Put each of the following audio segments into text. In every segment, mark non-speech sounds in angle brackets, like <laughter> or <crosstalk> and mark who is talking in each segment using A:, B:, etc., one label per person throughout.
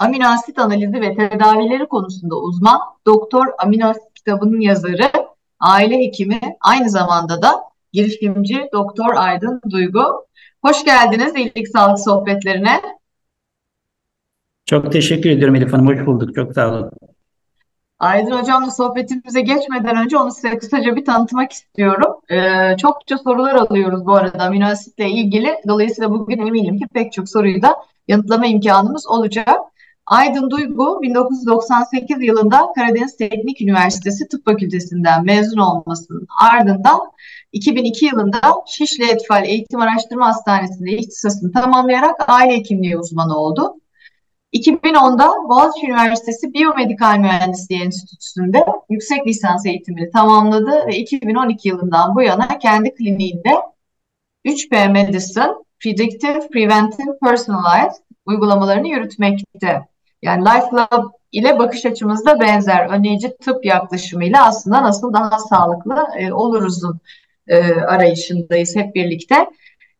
A: amino asit analizi ve tedavileri konusunda uzman Doktor Amino Asit kitabının yazarı, aile hekimi, aynı zamanda da girişimci Doktor Aydın Duygu. Hoş geldiniz İyilik Sağlık Sohbetlerine.
B: Çok teşekkür ediyorum Elif Hanım. Hoş bulduk. Çok sağ olun.
A: Aydın Hocam'la sohbetimize geçmeden önce onu size kısaca bir tanıtmak istiyorum. Ee, çokça sorular alıyoruz bu arada amino asitle ilgili. Dolayısıyla bugün eminim ki pek çok soruyu da yanıtlama imkanımız olacak. Aydın Duygu 1998 yılında Karadeniz Teknik Üniversitesi Tıp Fakültesinden mezun olmasının ardından 2002 yılında Şişli Etfal Eğitim Araştırma Hastanesi'nde ihtisasını tamamlayarak aile hekimliği uzmanı oldu. 2010'da Boğaziçi Üniversitesi Biyomedikal Mühendisliği Enstitüsü'nde yüksek lisans eğitimini tamamladı ve 2012 yılından bu yana kendi kliniğinde 3P Medicine, Predictive, Preventive, Personalized uygulamalarını yürütmekte. Yani LifeLab ile bakış açımız da benzer. Önleyici tıp yaklaşımıyla aslında nasıl daha sağlıklı e, oluruzun e, arayışındayız hep birlikte.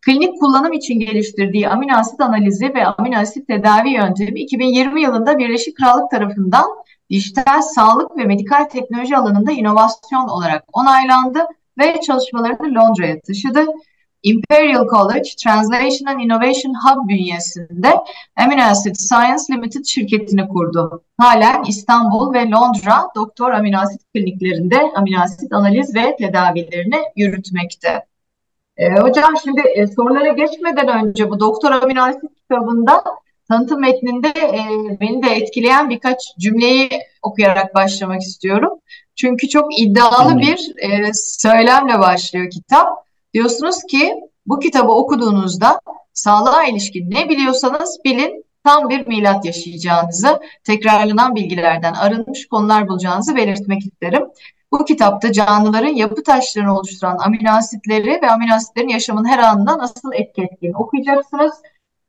A: Klinik kullanım için geliştirdiği amino asit analizi ve amino asit tedavi yöntemi 2020 yılında Birleşik Krallık tarafından dijital sağlık ve medikal teknoloji alanında inovasyon olarak onaylandı ve çalışmalarını Londra'ya taşıdı. Imperial College Translation and Innovation Hub bünyesinde Amino Acid Science Limited şirketini kurdu. Halen İstanbul ve Londra doktor amino asit kliniklerinde amino asit analiz ve tedavilerini yürütmekte. E, hocam şimdi e, sorulara geçmeden önce bu Doktor Amino Asit kitabında tanıtım metninde e, beni de etkileyen birkaç cümleyi okuyarak başlamak istiyorum. Çünkü çok iddialı bir e, söylemle başlıyor kitap. Diyorsunuz ki bu kitabı okuduğunuzda sağlığa ilişkin ne biliyorsanız bilin tam bir milat yaşayacağınızı, tekrarlanan bilgilerden arınmış konular bulacağınızı belirtmek isterim. Bu kitapta canlıların yapı taşlarını oluşturan amino asitleri ve amino asitlerin yaşamın her anında nasıl etki okuyacaksınız.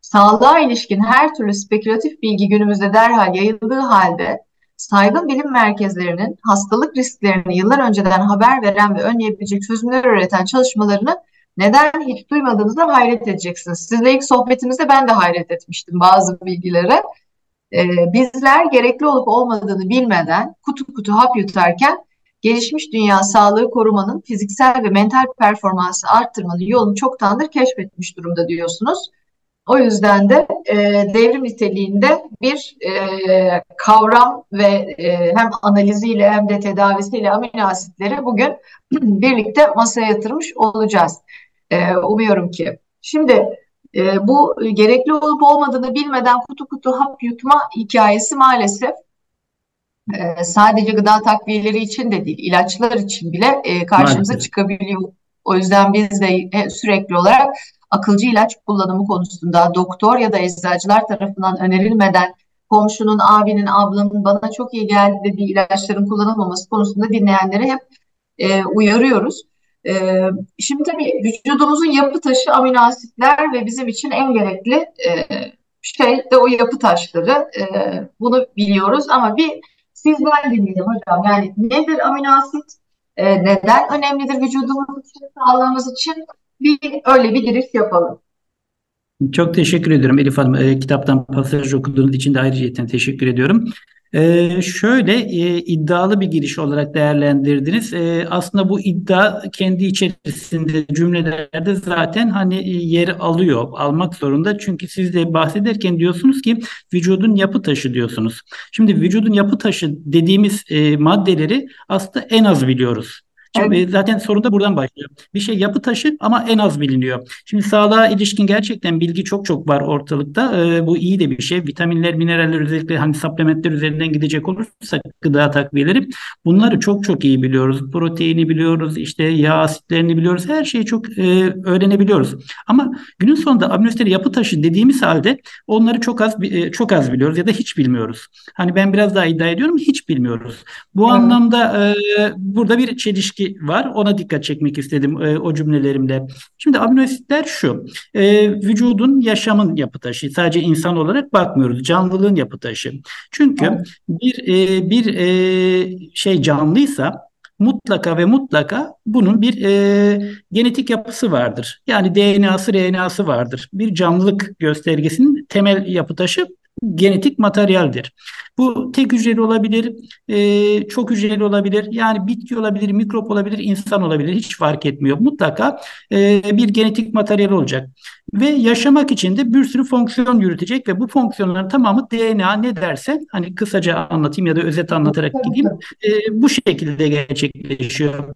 A: Sağlığa ilişkin her türlü spekülatif bilgi günümüzde derhal yayıldığı halde saygın bilim merkezlerinin hastalık risklerini yıllar önceden haber veren ve önleyebilecek çözümler üreten çalışmalarını neden hiç duymadığınızda hayret edeceksiniz. Sizle ilk sohbetimizde ben de hayret etmiştim bazı bilgilere. Ee, bizler gerekli olup olmadığını bilmeden kutu kutu hap yutarken gelişmiş dünya sağlığı korumanın fiziksel ve mental performansı arttırmanın yolunu çoktandır keşfetmiş durumda diyorsunuz. O yüzden de e, devrim niteliğinde bir e, kavram ve e, hem analiziyle hem de tedavisiyle amino asitleri bugün <clears throat> birlikte masaya yatırmış olacağız. E, umuyorum ki. Şimdi e, bu gerekli olup olmadığını bilmeden kutu kutu hap yutma hikayesi maalesef e, sadece gıda takviyeleri için de değil, ilaçlar için bile e, karşımıza Maalesef. çıkabiliyor. O yüzden biz de e, sürekli olarak akılcı ilaç kullanımı konusunda doktor ya da eczacılar tarafından önerilmeden komşunun, abinin, ablamın bana çok iyi geldi dediği ilaçların kullanılmaması konusunda dinleyenleri hep e, uyarıyoruz. E, şimdi tabii vücudumuzun yapı taşı amino asitler ve bizim için en gerekli e, şey de o yapı taşları. E, bunu biliyoruz ama bir Sizden dinleyelim hocam. Yani nedir amino asit? E, neden önemlidir vücudumuz için, sağlığımız için? Bir öyle bir giriş yapalım.
B: Çok teşekkür ediyorum Elif Hanım. E, kitaptan pasaj okuduğunuz için de ayrıca teşekkür ediyorum. Ee, şöyle e, iddialı bir giriş olarak değerlendirdiniz. Ee, aslında bu iddia kendi içerisinde cümlelerde zaten hani e, yer alıyor, almak zorunda. Çünkü siz de bahsederken diyorsunuz ki vücudun yapı taşı diyorsunuz. Şimdi vücudun yapı taşı dediğimiz e, maddeleri aslında en az biliyoruz. Şimdi
A: Evet.
B: e, zaten sorun da buradan başlıyor. Bir şey yapı taşı ama en az biliniyor. Şimdi sağlığa ilişkin gerçekten bilgi çok çok var ortalıkta. E, bu iyi de bir şey. Vitaminler, mineraller özellikle hani supplementler üzerinden gidecek olursak gıda takviyeleri bunları çok çok iyi biliyoruz. Proteini biliyoruz, işte yağ asitlerini biliyoruz. Her şeyi çok e, öğrenebiliyoruz. Ama günün sonunda aminoasitleri yapı taşı dediğimiz halde onları çok az e, çok az biliyoruz ya da hiç bilmiyoruz. Hani ben biraz daha iddia ediyorum hiç bilmiyoruz. Bu
A: Evet.
B: anlamda e, burada bir çelişki var. Ona dikkat çekmek istedim e, o cümlelerimle. Şimdi aminoasitler şu. e, vücudun yaşamın yapı taşı. Sadece insan olarak bakmıyoruz. Canlılığın yapı taşı. Çünkü
A: Evet.
B: bir e, bir e, şey canlıysa mutlaka ve mutlaka bunun bir e, genetik yapısı vardır. Yani DNA'sı, RNA'sı vardır. Bir canlılık göstergesinin temel yapı taşı genetik materyaldir. Bu tek hücreli olabilir, e, çok hücreli olabilir, yani bitki olabilir, mikrop olabilir, insan olabilir, hiç fark etmiyor. Mutlaka e, bir genetik materyal olacak. Ve yaşamak için de bir sürü fonksiyon yürütecek ve bu fonksiyonların tamamı DNA ne derse, hani kısaca anlatayım ya da özet anlatarak gideyim, e, bu şekilde gerçekleşiyor.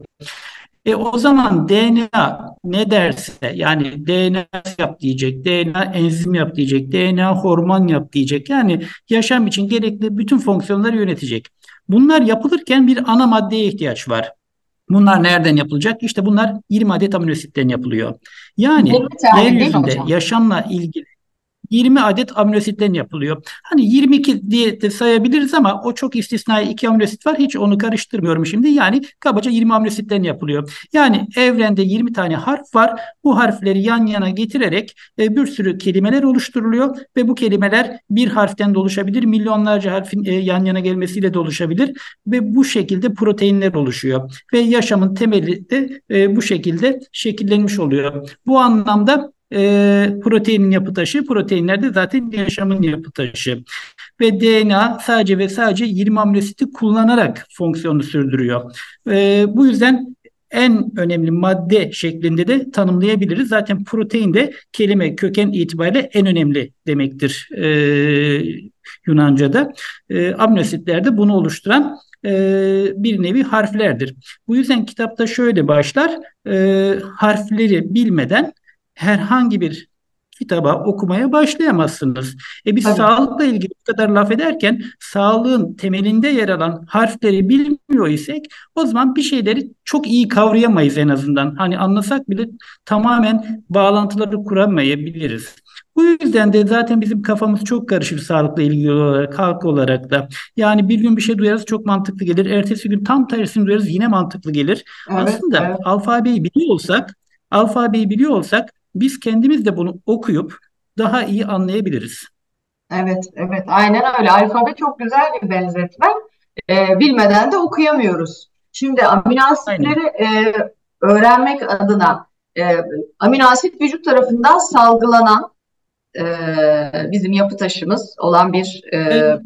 B: E o zaman DNA ne derse yani DNA yap diyecek, DNA enzim yap diyecek, DNA hormon yap diyecek. Yani yaşam için gerekli bütün fonksiyonları yönetecek. Bunlar yapılırken bir ana maddeye ihtiyaç var. Bunlar nereden yapılacak? İşte bunlar 20 adet aminoasitten yapılıyor. Yani
A: 20 tane değil mi
B: yeryüzünde yaşamla ilgili 20 adet aminoasitten yapılıyor. Hani 22 diye de sayabiliriz ama o çok istisnai iki aminoasit var. Hiç onu karıştırmıyorum şimdi. Yani kabaca 20 aminoasitten yapılıyor. Yani evrende 20 tane harf var. Bu harfleri yan yana getirerek e, bir sürü kelimeler oluşturuluyor ve bu kelimeler bir harften de oluşabilir. Milyonlarca harfin e, yan yana gelmesiyle de oluşabilir ve bu şekilde proteinler oluşuyor ve yaşamın temeli de e, bu şekilde şekillenmiş oluyor. Bu anlamda e, proteinin yapı taşı, proteinler de zaten yaşamın yapı taşı. Ve DNA sadece ve sadece 20 aminoasiti kullanarak fonksiyonu sürdürüyor. E, bu yüzden en önemli madde şeklinde de tanımlayabiliriz. Zaten protein de kelime köken itibariyle en önemli demektir e, Yunanca'da. E, aminoasitler de bunu oluşturan e, bir nevi harflerdir. Bu yüzden kitapta şöyle başlar. E, harfleri bilmeden herhangi bir kitaba okumaya başlayamazsınız. E biz
A: Tabii.
B: sağlıkla ilgili bu kadar laf ederken sağlığın temelinde yer alan harfleri bilmiyor isek o zaman bir şeyleri çok iyi kavrayamayız en azından. Hani anlasak bile tamamen bağlantıları kuramayabiliriz. Bu yüzden de zaten bizim kafamız çok karışır sağlıkla ilgili olarak, halk olarak da. Yani bir gün bir şey duyarız çok mantıklı gelir. Ertesi gün tam tersini duyarız yine mantıklı gelir.
A: Evet,
B: Aslında
A: evet.
B: alfabeyi biliyor olsak, alfabeyi biliyor olsak biz kendimiz de bunu okuyup daha iyi anlayabiliriz.
A: Evet, evet, aynen öyle. Alfabe çok güzel bir benzetme. Ee, bilmeden de okuyamıyoruz. Şimdi amino asitleri e, öğrenmek adına e, amino asit vücut tarafından salgılanan e, bizim yapı taşımız olan bir e,
B: Ee,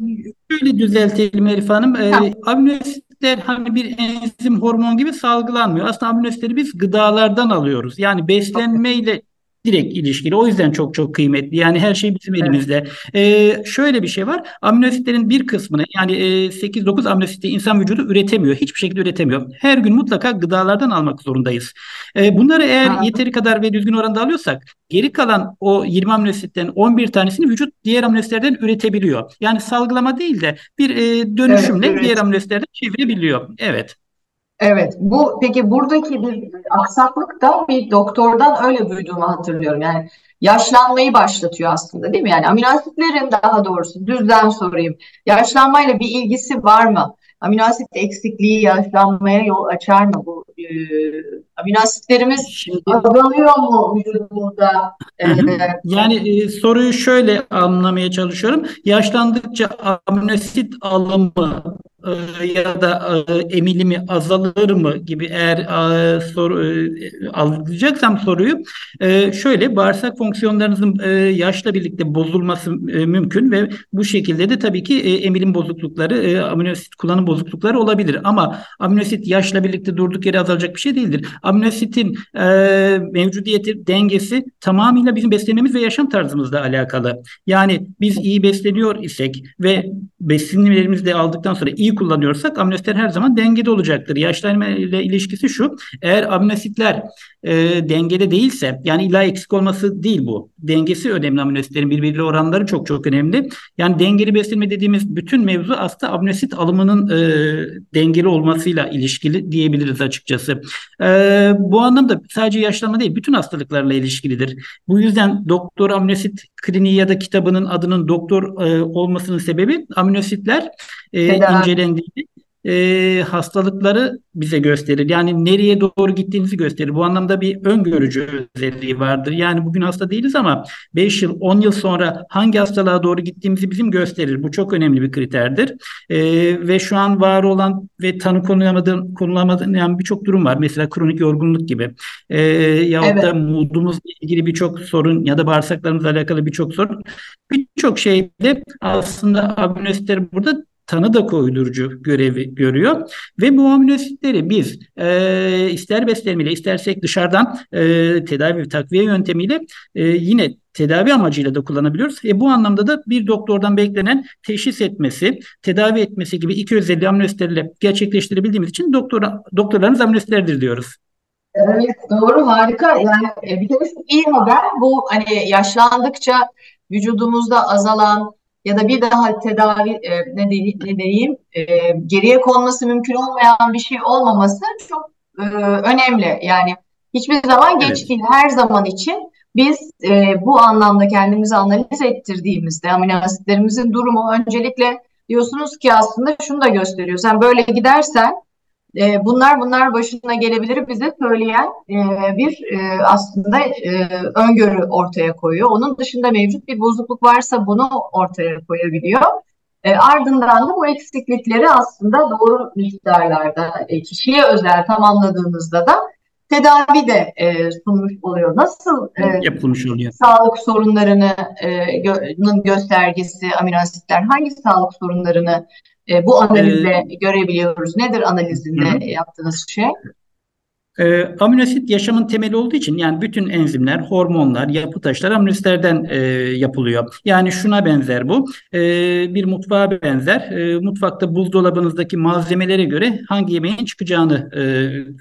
B: şöyle düzeltelim Elif Hanım. Ee,
A: Ha.
B: aminoasitler hani bir enzim hormon gibi salgılanmıyor. Aslında aminoasitleri biz gıdalardan alıyoruz. Yani beslenmeyle direkt ilişkili. O yüzden çok çok kıymetli. Yani her şey bizim
A: Evet.
B: elimizde. Ee, şöyle bir şey var. Aminoasitlerin bir kısmını yani e, 8-9 aminoasiti insan vücudu üretemiyor. Hiçbir şekilde üretemiyor. Her gün mutlaka gıdalardan almak zorundayız. Ee, bunları eğer
A: Ha.
B: yeteri kadar ve düzgün oranda alıyorsak geri kalan o 20 aminoasitten 11 tanesini vücut diğer aminoasitlerden üretebiliyor. Yani salgılama değil de bir e, dönüşümle
A: Evet, evet.
B: diğer aminoasitlerden çevirebiliyor. Evet.
A: Evet, bu peki buradaki bir aksaklık da bir doktordan öyle duyduğumu hatırlıyorum. Yani yaşlanmayı başlatıyor aslında değil mi? Yani amino asitlerin daha doğrusu düzden sorayım. Yaşlanmayla bir ilgisi var mı? Amino asit eksikliği yaşlanmaya yol açar mı bu? E, amino asitlerimiz azalıyor mu vücudumuzda? E,
B: Yani e, soruyu şöyle anlamaya çalışıyorum. Yaşlandıkça aminoasit alımı e, ya da e, emilimi azalır mı gibi eğer e, soru e, algılayacaksam soruyu şöyle bağırsak fonksiyonlarınızın yaşla birlikte bozulması mümkün ve bu şekilde de tabii ki emilim bozuklukları, aminoasit kullanım bozuklukları olabilir. Ama aminoasit yaşla birlikte durduk yere azalacak bir şey değildir. Aminositin mevcudiyeti, dengesi tamamıyla bizim beslenmemiz ve yaşam tarzımızla alakalı. Yani biz iyi besleniyor isek ve besinlerimizi de aldıktan sonra iyi iyi kullanıyorsak aminoasitler her zaman dengede olacaktır. Yaşlanma ile ilişkisi şu. Eğer aminoasitler e, dengede değilse yani illa eksik olması değil bu. Dengesi önemli aminoasitlerin birbiriyle oranları çok çok önemli. Yani dengeli beslenme dediğimiz bütün mevzu aslında aminoasit alımının e, dengeli olmasıyla ilişkili diyebiliriz açıkçası. E, bu anlamda sadece yaşlanma değil bütün hastalıklarla ilişkilidir. Bu yüzden doktor aminoasit kliniği ya da kitabının adının doktor e, olmasının sebebi aminositler e, incelendiğinde e, hastalıkları bize gösterir. Yani nereye doğru gittiğinizi gösterir. Bu anlamda bir öngörücü özelliği vardır. Yani bugün hasta değiliz ama 5 yıl, 10 yıl sonra hangi hastalığa doğru gittiğimizi bizim gösterir. Bu çok önemli bir kriterdir. E, ve şu an var olan ve tanı konulamadığın, konulamadığın birçok durum var. Mesela kronik yorgunluk gibi. E, yahut evet. da moodumuzla ilgili birçok sorun ya da bağırsaklarımızla alakalı birçok sorun. Birçok şeyde aslında abonestler burada tanı da koydurucu görevi görüyor ve bu aminositleri biz e, ister beslenmeyle istersek dışarıdan e, tedavi takviye yöntemiyle e, yine tedavi amacıyla da kullanabiliyoruz. E, bu anlamda da bir doktordan beklenen teşhis etmesi, tedavi etmesi gibi iki özelliği aminositlerle gerçekleştirebildiğimiz için doktora, doktorlarımız aminositlerdir diyoruz.
A: Evet doğru harika yani e, bir kere iyi haber bu hani yaşlandıkça vücudumuzda azalan ya da bir daha tedavi e, ne, de, ne diyeyim e, geriye konması mümkün olmayan bir şey olmaması çok e, önemli. Yani hiçbir zaman geç evet. değil. Her zaman için biz e, bu anlamda kendimizi analiz ettirdiğimizde amino asitlerimizin durumu öncelikle diyorsunuz ki aslında şunu da gösteriyor. Sen böyle gidersen e, bunlar bunlar başına gelebilir bize söyleyen e, bir e, aslında e, öngörü ortaya koyuyor. Onun dışında mevcut bir bozukluk varsa bunu ortaya koyabiliyor. E, ardından da bu eksiklikleri aslında doğru miktarlarda e, kişiye özel tamamladığınızda da tedavi de e, sunmuş oluyor. Nasıl
B: e, yapılmış oluyor?
A: Sağlık sorunlarının e, gö göstergesi amino asitler hangi sağlık sorunlarını e, bu analizle ee, görebiliyoruz. Nedir analizinde hı. yaptığınız şey?
B: E, aminoasit yaşamın temeli olduğu için yani bütün enzimler, hormonlar, yapı taşları aminoasitlerden e, yapılıyor. Yani şuna benzer bu. E, bir mutfağa benzer. E, mutfakta buzdolabınızdaki malzemelere göre hangi yemeğin çıkacağını e,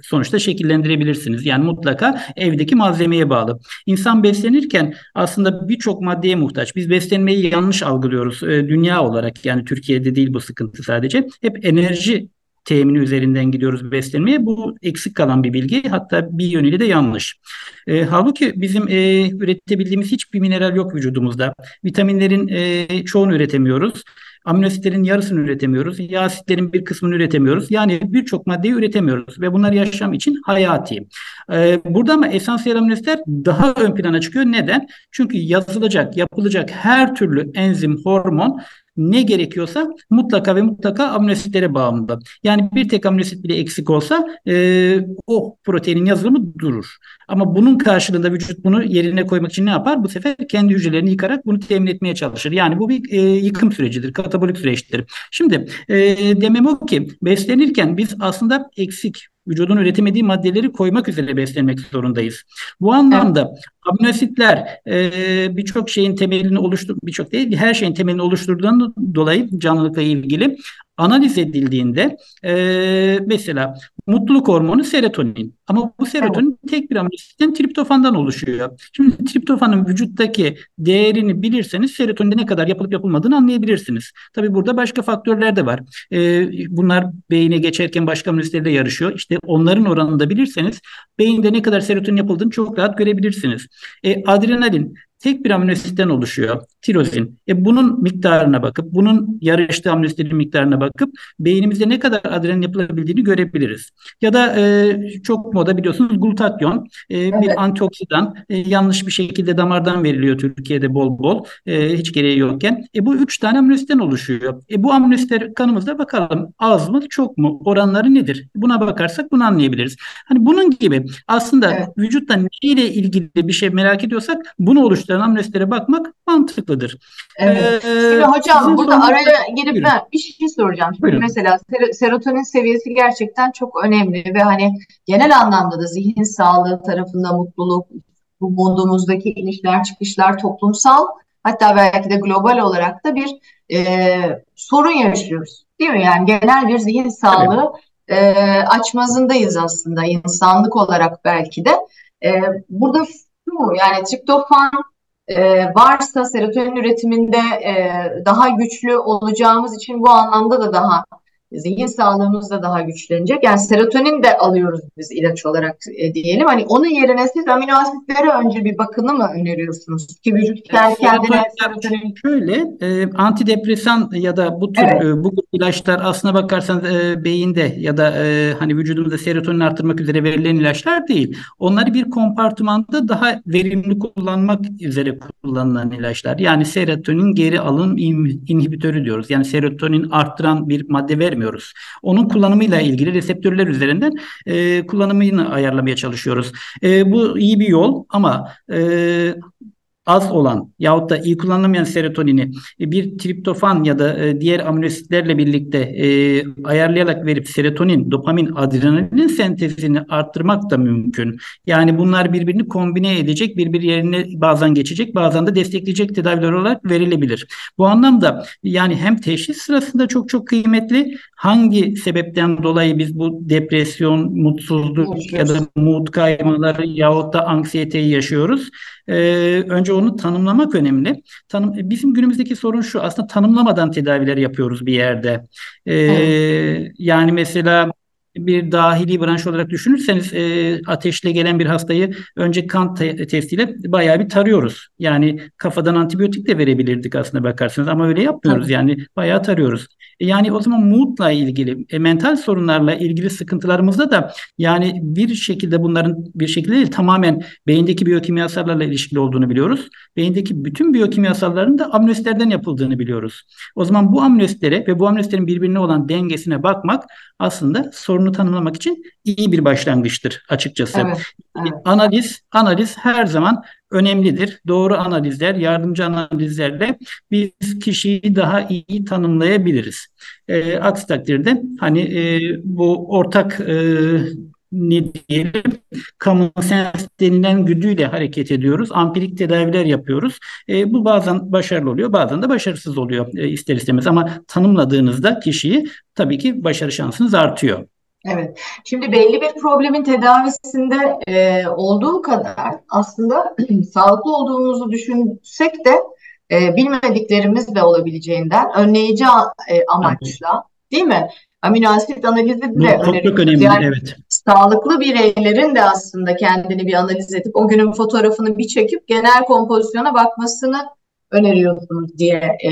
B: sonuçta şekillendirebilirsiniz. Yani mutlaka evdeki malzemeye bağlı. İnsan beslenirken aslında birçok maddeye muhtaç. Biz beslenmeyi yanlış algılıyoruz e, dünya olarak. Yani Türkiye'de değil bu sıkıntı sadece. Hep enerji temini üzerinden gidiyoruz beslenmeye. Bu eksik kalan bir bilgi. Hatta bir yönüyle de yanlış. E, halbuki bizim e, üretebildiğimiz hiçbir mineral yok vücudumuzda. Vitaminlerin e, çoğunu üretemiyoruz. Aminositlerin yarısını üretemiyoruz. Yağ asitlerin bir kısmını üretemiyoruz. Yani birçok maddeyi üretemiyoruz ve bunlar yaşam için hayati. Ee, burada ama esansiyel aminositler daha ön plana çıkıyor. Neden? Çünkü yazılacak, yapılacak her türlü enzim, hormon ne gerekiyorsa mutlaka ve mutlaka aminositlere bağımlı. Yani bir tek aminosit bile eksik olsa e, o proteinin yazılımı durur. Ama bunun karşılığında vücut bunu yerine koymak için ne yapar? Bu sefer kendi hücrelerini yıkarak bunu temin etmeye çalışır. Yani bu bir e, yıkım sürecidir, katabolik süreçtir. Şimdi e, demem o ki beslenirken biz aslında eksik vücudun üretemediği maddeleri koymak üzere beslenmek zorundayız. Bu anlamda evet. aminoasitler e, birçok şeyin temelini oluştur birçok değil her şeyin temelini oluşturduğundan dolayı canlılıkla ilgili analiz edildiğinde e, mesela mutluluk hormonu serotonin. Ama bu serotonin evet. tek bir aminoasitten triptofandan oluşuyor. Şimdi triptofanın vücuttaki değerini bilirseniz serotoninde ne kadar yapılıp yapılmadığını anlayabilirsiniz. Tabii burada başka faktörler de var. E, bunlar beyine geçerken başka aminoasitlerle yarışıyor. İşte onların oranını da bilirseniz beyinde ne kadar serotonin yapıldığını çok rahat görebilirsiniz. E, adrenalin tek bir aminositten oluşuyor. Tirozin. E bunun miktarına bakıp, bunun yarıştığı aminositlerin miktarına bakıp beynimizde ne kadar adrenalin yapılabildiğini görebiliriz. Ya da e, çok moda biliyorsunuz glutatyon e, evet. bir antioksidan e, yanlış bir şekilde damardan veriliyor Türkiye'de bol bol e, hiç gereği yokken. E, bu üç tane aminositten oluşuyor. E, bu aminositler kanımızda bakalım az mı çok mu oranları nedir? Buna bakarsak bunu anlayabiliriz. Hani bunun gibi aslında evet. vücutta neyle ilgili bir şey merak ediyorsak bunu oluşturan aminositlere bakmak mantıklıdır.
A: Evet. Ee, Şimdi hocam burada araya girip buyurun. ben bir şey soracağım. Şimdi mesela ser serotonin seviyesi gerçekten çok önemli ve hani genel anlamda da zihin sağlığı tarafında mutluluk, bu modumuzdaki inişler çıkışlar toplumsal hatta belki de global olarak da bir e, sorun yaşıyoruz. Değil mi? Yani genel bir zihin sağlığı e, açmazındayız aslında insanlık olarak belki de. E, burada şu yani triptofan e, varsa serotonin üretiminde e, daha güçlü olacağımız için bu anlamda da daha zihin sağlığımız da daha güçlenecek. Yani serotonin de alıyoruz biz ilaç olarak e, diyelim. Hani onun yerine siz amino asitlere önce bir bakını mı öneriyorsunuz? Ki vücut kendi kendine
B: serotonin... Şöyle e, antidepresan ya da bu tür evet. e, bu ilaçlar aslına bakarsanız e, beyinde ya da e, hani vücudumuzda serotonin arttırmak üzere verilen ilaçlar değil. Onları bir kompartımanda daha verimli kullanmak üzere kullanılan ilaçlar. Yani serotonin geri alım inhibitörü diyoruz. Yani serotonin arttıran bir madde vermiyor vermiyoruz. Onun kullanımıyla ilgili reseptörler üzerinden e, kullanımını ayarlamaya çalışıyoruz. E, bu iyi bir yol ama e, az olan yahut da iyi kullanılamayan serotonini e, bir triptofan ya da e, diğer aminositlerle birlikte e, ayarlayarak verip serotonin, dopamin, adrenalin sentezini arttırmak da mümkün. Yani bunlar birbirini kombine edecek, birbir yerine bazen geçecek, bazen de destekleyecek tedaviler olarak verilebilir. Bu anlamda yani hem teşhis sırasında çok çok kıymetli, hangi sebepten dolayı biz bu depresyon, mutsuzluk ya da mood kaymaları yahut da anksiyeteyi yaşıyoruz. Ee, önce onu tanımlamak önemli. Tanım, bizim günümüzdeki sorun şu aslında tanımlamadan tedaviler yapıyoruz bir yerde. Ee, evet. Yani mesela bir dahili branş olarak düşünürseniz e, ateşle gelen bir hastayı önce kan te- testiyle bayağı bir tarıyoruz. Yani kafadan antibiyotik de verebilirdik aslında bakarsanız ama öyle yapmıyoruz. Tabii. Yani bayağı tarıyoruz. Yani o zaman moodla ilgili, e, mental sorunlarla ilgili sıkıntılarımızda da yani bir şekilde bunların bir şekilde değil tamamen beyindeki biyokimyasallarla ilişkili olduğunu biliyoruz. Beyindeki bütün biyokimyasalların da aminoasitlerden yapıldığını biliyoruz. O zaman bu aminoasitlere ve bu aminoasitlerin birbirine olan dengesine bakmak aslında sorunu tanımlamak için iyi bir başlangıçtır açıkçası. Evet, evet. Analiz, analiz her zaman önemlidir. Doğru analizler, yardımcı analizlerle biz kişiyi daha iyi tanımlayabiliriz. E, aksi takdirde hani e, bu ortak e, ne diyelim kamu sens denilen güdüyle hareket ediyoruz. Ampirik tedaviler yapıyoruz. E, bu bazen başarılı oluyor, bazen de başarısız oluyor e, ister istemez. Ama tanımladığınızda kişiyi tabii ki başarı şansınız artıyor.
A: Evet. Şimdi belli bir problemin tedavisinde e, olduğu kadar aslında <clears throat> sağlıklı olduğumuzu düşünsek de e, bilmediklerimiz de olabileceğinden önleyici e, amaçla değil mi? Amino asit analizi de
B: çok, çok önemli. Yani, evet.
A: Sağlıklı bireylerin de aslında kendini bir analiz edip o günün fotoğrafını bir çekip genel kompozisyona bakmasını öneriyorsunuz diye e,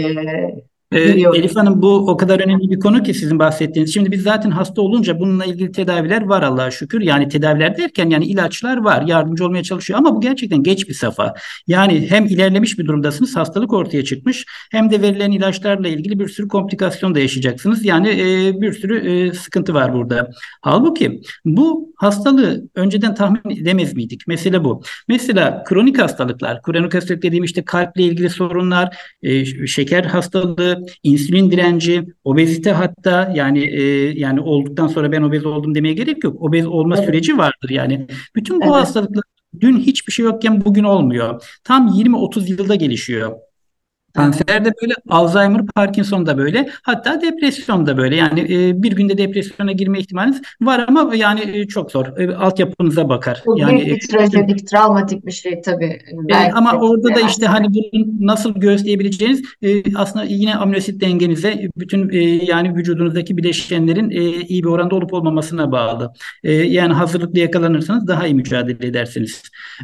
B: ee, Elif Hanım bu o kadar önemli bir konu ki sizin bahsettiğiniz. Şimdi biz zaten hasta olunca bununla ilgili tedaviler var Allah'a şükür. Yani tedaviler derken yani ilaçlar var yardımcı olmaya çalışıyor ama bu gerçekten geç bir safa. Yani hem ilerlemiş bir durumdasınız hastalık ortaya çıkmış hem de verilen ilaçlarla ilgili bir sürü komplikasyon da yaşayacaksınız. Yani e, bir sürü e, sıkıntı var burada. Halbuki bu hastalığı önceden tahmin edemez miydik? Mesele bu. Mesela kronik hastalıklar, kronik hastalık dediğim işte kalple ilgili sorunlar, e, şeker hastalığı, insülin direnci, obezite hatta yani e, yani olduktan sonra ben obez oldum demeye gerek yok. Obez olma evet. süreci vardır yani. Bütün bu evet. hastalıklar dün hiçbir şey yokken bugün olmuyor. Tam 20-30 yılda gelişiyor. Kanser de böyle, Alzheimer, Parkinson da böyle, hatta depresyon da böyle. Yani e, bir günde depresyona girme ihtimaliniz var ama yani e, çok zor. E, altyapınıza bakar.
A: Bu
B: yani
A: büyük bir trajedik, travmatik bir şey tabii.
B: E, ama orada da işte hani bunu nasıl göğüsleyebileceğiniz e, aslında yine aminosit dengenize, bütün e, yani vücudunuzdaki bileşenlerin e, iyi bir oranda olup olmamasına bağlı. E, yani hazırlıklı yakalanırsanız daha iyi mücadele edersiniz.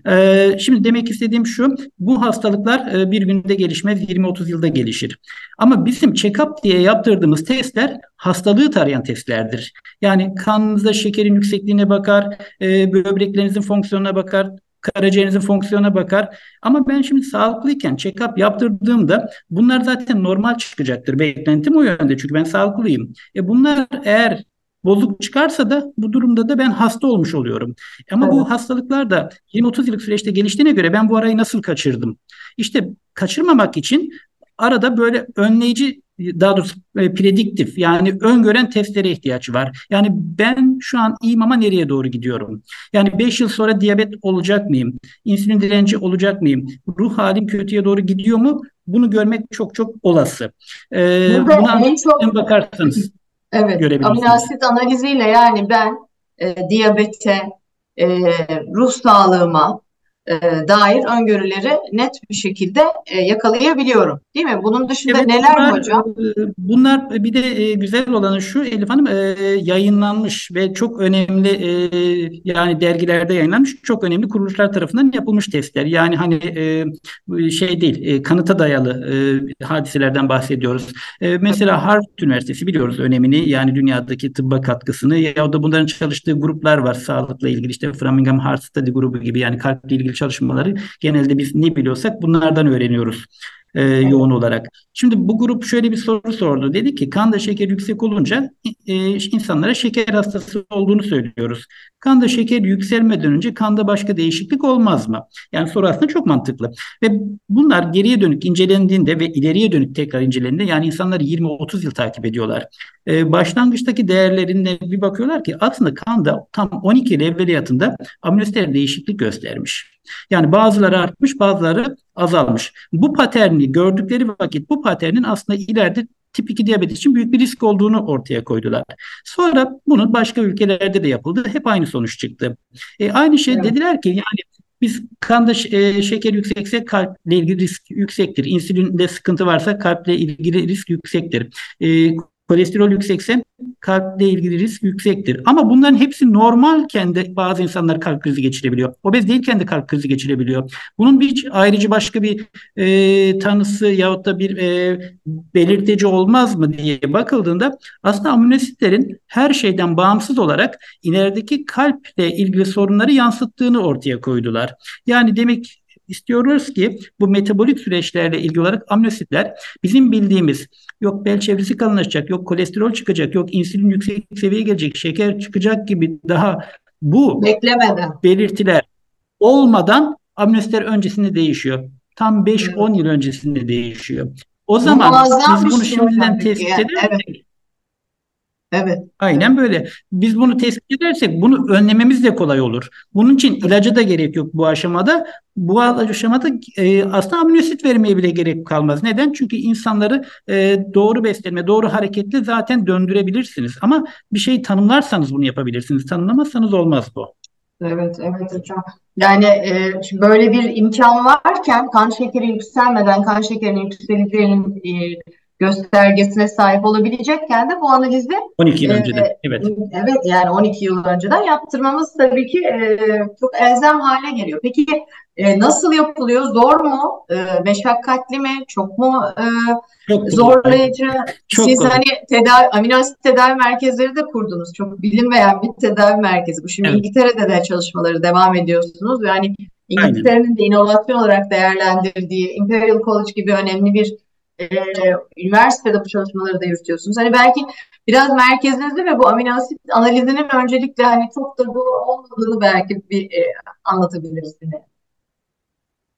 B: E, şimdi demek istediğim şu, bu hastalıklar e, bir günde gelişmez, 20 20-30 yılda gelişir. Ama bizim check-up diye yaptırdığımız testler hastalığı tarayan testlerdir. Yani kanınızda şekerin yüksekliğine bakar, e, böbreklerinizin fonksiyonuna bakar, karaciğerinizin fonksiyonuna bakar. Ama ben şimdi sağlıklıyken check-up yaptırdığımda bunlar zaten normal çıkacaktır. Beklentim o yönde çünkü ben sağlıklıyım. E bunlar eğer bozuk çıkarsa da bu durumda da ben hasta olmuş oluyorum. Ama evet. bu hastalıklar da 20-30 yıllık süreçte geliştiğine göre ben bu arayı nasıl kaçırdım? İşte kaçırmamak için arada böyle önleyici daha doğrusu e, prediktif yani öngören testlere ihtiyaç var. Yani ben şu an iyiyim ama nereye doğru gidiyorum? Yani 5 yıl sonra diyabet olacak mıyım? İnsülin direnci olacak mıyım? Ruh halim kötüye doğru gidiyor mu? bunu görmek çok çok olası. Ee,
A: Burada
B: buna
A: en çok
B: bakarsanız
A: evet
B: görebilirsiniz.
A: amino asit analiziyle yani ben e, diyabete, e, ruh sağlığıma e, dair öngörüleri net bir şekilde e, yakalayabiliyorum. Değil mi? Bunun dışında
B: Evet,
A: neler
B: bunlar,
A: hocam?
B: e, bunlar bir de e, güzel olanı şu Elif Hanım e, yayınlanmış ve çok önemli e, yani dergilerde yayınlanmış çok önemli kuruluşlar tarafından yapılmış testler. Yani hani e, şey değil e, kanıta dayalı e, hadiselerden bahsediyoruz. E, mesela Harvard Üniversitesi biliyoruz önemini yani dünyadaki tıbba katkısını ya da bunların çalıştığı gruplar var sağlıkla ilgili işte Framingham Heart Study grubu gibi yani kalple ilgili çalışmaları genelde biz ne biliyorsak bunlardan öğreniyoruz e, yoğun olarak. Şimdi bu grup şöyle bir soru sordu. Dedi ki kanda şeker yüksek olunca e, insanlara şeker hastası olduğunu söylüyoruz. Kanda şeker yükselmeden önce kanda başka değişiklik olmaz mı? Yani soru aslında çok mantıklı. Ve bunlar geriye dönük incelendiğinde ve ileriye dönük tekrar incelendiğinde yani insanlar 20-30 yıl takip ediyorlar. E, başlangıçtaki değerlerine bir bakıyorlar ki aslında kanda tam 12 yıl evveliyatında aminoasitler değişiklik göstermiş. Yani bazıları artmış, bazıları azalmış. Bu paterni gördükleri vakit bu paternin aslında ileride tip 2 diyabet için büyük bir risk olduğunu ortaya koydular. Sonra bunun başka ülkelerde de yapıldı. Hep aynı sonuç çıktı. E, aynı şey
A: Evet.
B: dediler ki yani biz kanda e, şeker yüksekse kalple ilgili risk yüksektir. İnsülinde sıkıntı varsa kalple ilgili risk yüksektir. E, kolesterol yüksekse kalple ilgili risk yüksektir. Ama bunların hepsi normalken de bazı insanlar kalp krizi geçirebiliyor. Obez değilken de kalp krizi geçirebiliyor. Bunun bir ayrıcı başka bir e, tanısı yahut da bir e, belirtici olmaz mı diye bakıldığında aslında aminoasitlerin her şeyden bağımsız olarak ilerideki kalple ilgili sorunları yansıttığını ortaya koydular. Yani demek istiyoruz ki bu metabolik süreçlerle ilgili olarak aminoasitler bizim bildiğimiz yok bel çevresi kalınlaşacak, yok kolesterol çıkacak, yok insülin yüksek seviyeye gelecek, şeker çıkacak gibi daha bu
A: Beklemeden.
B: belirtiler olmadan aminoasitler öncesinde değişiyor. Tam 5-10 yıl öncesinde değişiyor. O zaman
A: muazzam
B: biz bunu
A: şey
B: şimdiden tespit
A: yani.
B: edersek
A: Evet.
B: Aynen böyle. Biz bunu tespit edersek bunu önlememiz de kolay olur. Bunun için ilaca da gerek yok bu aşamada. Bu aşamada e, aslında aminosit vermeye bile gerek kalmaz. Neden? Çünkü insanları e, doğru beslenme, doğru hareketle zaten döndürebilirsiniz. Ama bir şey tanımlarsanız bunu yapabilirsiniz. Tanımlamazsanız olmaz bu.
A: Evet, evet hocam. Yani e, böyle bir imkan varken kan şekeri yükselmeden kan şekerinin yükseleceğinin e, göstergesine sahip olabilecekken de bu analizi
B: 12 yıl
A: e,
B: önceden. Evet.
A: evet yani 12 yıl önceden yaptırmamız tabii ki e, çok elzem hale geliyor. Peki e, nasıl yapılıyor? Zor mu? E, meşakkatli mi? Çok mu e,
B: Çok
A: zorlayıcı?
B: Çok
A: Siz
B: kolay.
A: hani tedavi, amino asit tedavi merkezleri de kurdunuz. Çok bilinmeyen bir tedavi merkezi. Bu şimdi
B: Evet.
A: İngiltere'de de çalışmaları devam ediyorsunuz. Yani İngiltere'nin de inovasyon olarak değerlendirdiği Imperial College gibi önemli bir e, üniversitede bu çalışmaları da yürütüyorsunuz. Hani belki biraz merkezinizde ve bu amino asit analizinin öncelikle hani çok da bu olmadığını belki bir e, anlatabilirsiniz.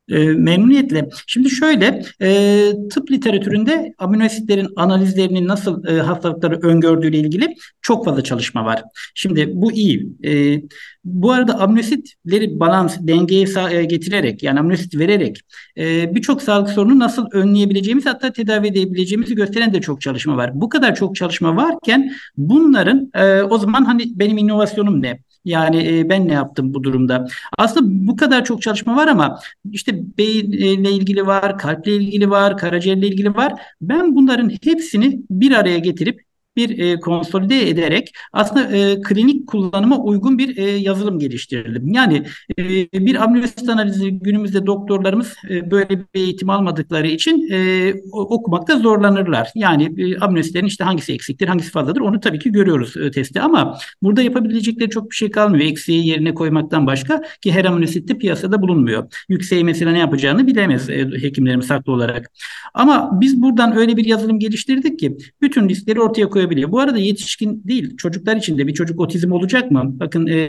B: E, memnuniyetle. Şimdi şöyle, e, tıp literatüründe amino asitlerin analizlerinin nasıl e, hastalıkları öngördüğüyle ilgili çok fazla çalışma var. Şimdi bu iyi. E, bu arada amino asitleri balans, dengeye e, getirerek yani amino asit vererek e, birçok sağlık sorunu nasıl önleyebileceğimiz hatta tedavi edebileceğimizi gösteren de çok çalışma var. Bu kadar çok çalışma varken bunların e, o zaman hani benim inovasyonum ne? Yani ben ne yaptım bu durumda? Aslında bu kadar çok çalışma var ama işte beyinle ilgili var, kalple ilgili var, karaciğerle ilgili var. Ben bunların hepsini bir araya getirip bir e, konsolide ederek aslında e, klinik kullanıma uygun bir e, yazılım geliştirdim. Yani e, bir aminoasit analizi günümüzde doktorlarımız e, böyle bir eğitim almadıkları için e, okumakta zorlanırlar. Yani e, aminoasitlerin işte hangisi eksiktir, hangisi fazladır onu tabii ki görüyoruz e, testte ama burada yapabilecekleri çok bir şey kalmıyor. Eksiği yerine koymaktan başka ki her de piyasada bulunmuyor. Yükseği mesela ne yapacağını bilemez e, hekimlerimiz haklı olarak. Ama biz buradan öyle bir yazılım geliştirdik ki bütün riskleri ortaya koyabiliyoruz koyabiliyor. Bu arada yetişkin değil, çocuklar için de bir çocuk otizm olacak mı? Bakın e,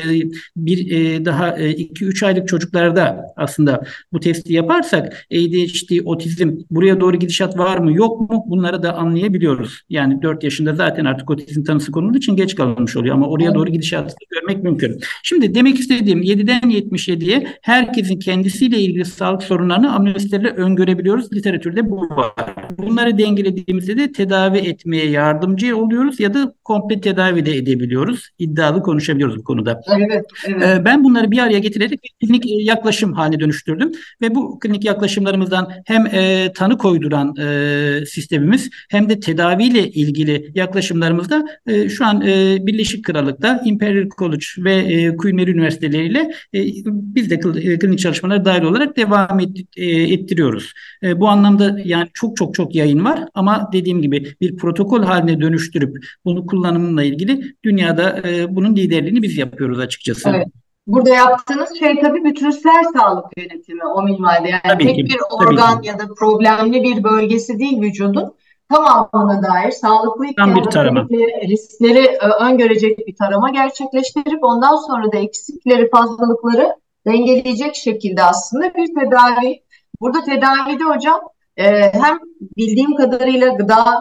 B: bir e, daha 2-3 e, aylık çocuklarda aslında bu testi yaparsak ADHD, otizm buraya doğru gidişat var mı yok mu bunları da anlayabiliyoruz. Yani 4 yaşında zaten artık otizm tanısı konulduğu için geç kalmış oluyor ama oraya doğru gidişatı görmek mümkün. Şimdi demek istediğim 7'den 77'ye herkesin kendisiyle ilgili sağlık sorunlarını amnestilerle öngörebiliyoruz. Literatürde bu var. Bunları dengelediğimizde de tedavi etmeye yardımcı oluyoruz ya da komple tedavi de edebiliyoruz. İddialı konuşabiliyoruz bu konuda.
A: Evet, evet.
B: Ee, ben bunları bir araya getirerek bir klinik yaklaşım haline dönüştürdüm ve bu klinik yaklaşımlarımızdan hem e, tanı koyduran e, sistemimiz hem de tedaviyle ilgili yaklaşımlarımızda e, şu an e, Birleşik Krallık'ta Imperial College ve e, Queen Mary Üniversiteleriyle e, biz de e, klinik çalışmalara dahil olarak devam et, e, ettiriyoruz. E, bu anlamda yani çok çok çok yayın var ama dediğim gibi bir protokol haline dönüştürüp bunu kullanımla ilgili dünyada e, bunun liderliğini biz yapıyoruz açıkçası.
A: Evet. Burada yaptığınız şey tabii bütünsel sağlık yönetimi o minvalde. Yani
B: tabii
A: tek
B: ki,
A: bir organ ya da problemli bir bölgesi değil vücudun tamamına dair sağlıklı
B: Tam bir tarama.
A: riskleri e, öngörecek bir tarama gerçekleştirip ondan sonra da eksikleri, fazlalıkları dengeleyecek şekilde aslında bir tedavi. Burada tedavide hocam e, hem bildiğim kadarıyla gıda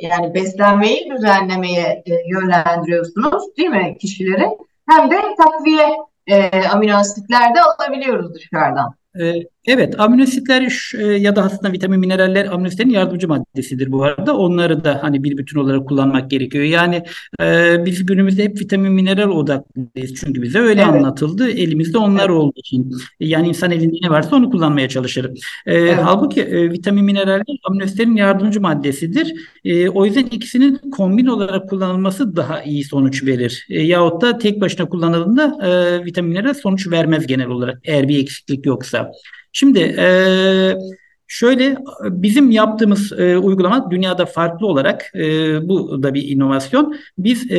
A: yani beslenmeyi düzenlemeye e, yönlendiriyorsunuz değil mi kişileri? Hem de takviye e, amino asitler de alabiliyoruz dışarıdan.
B: Ee, evet, aminositler e, ya da aslında vitamin, mineraller aminositlerin yardımcı maddesidir bu arada. Onları da hani bir bütün olarak kullanmak gerekiyor. Yani e, biz günümüzde hep vitamin, mineral odaklıyız çünkü bize öyle evet. anlatıldı. Elimizde onlar evet. olduğu için. Yani insan elinde ne varsa onu kullanmaya çalışır. E, evet. Halbuki e, vitamin, mineraller aminositlerin yardımcı maddesidir. E, o yüzden ikisinin kombin olarak kullanılması daha iyi sonuç verir. E, yahut da tek başına kullanıldığında e, vitamin, mineral sonuç vermez genel olarak eğer bir eksiklik yoksa. Şimdi e, şöyle bizim yaptığımız e, uygulama dünyada farklı olarak e, bu da bir inovasyon. Biz e,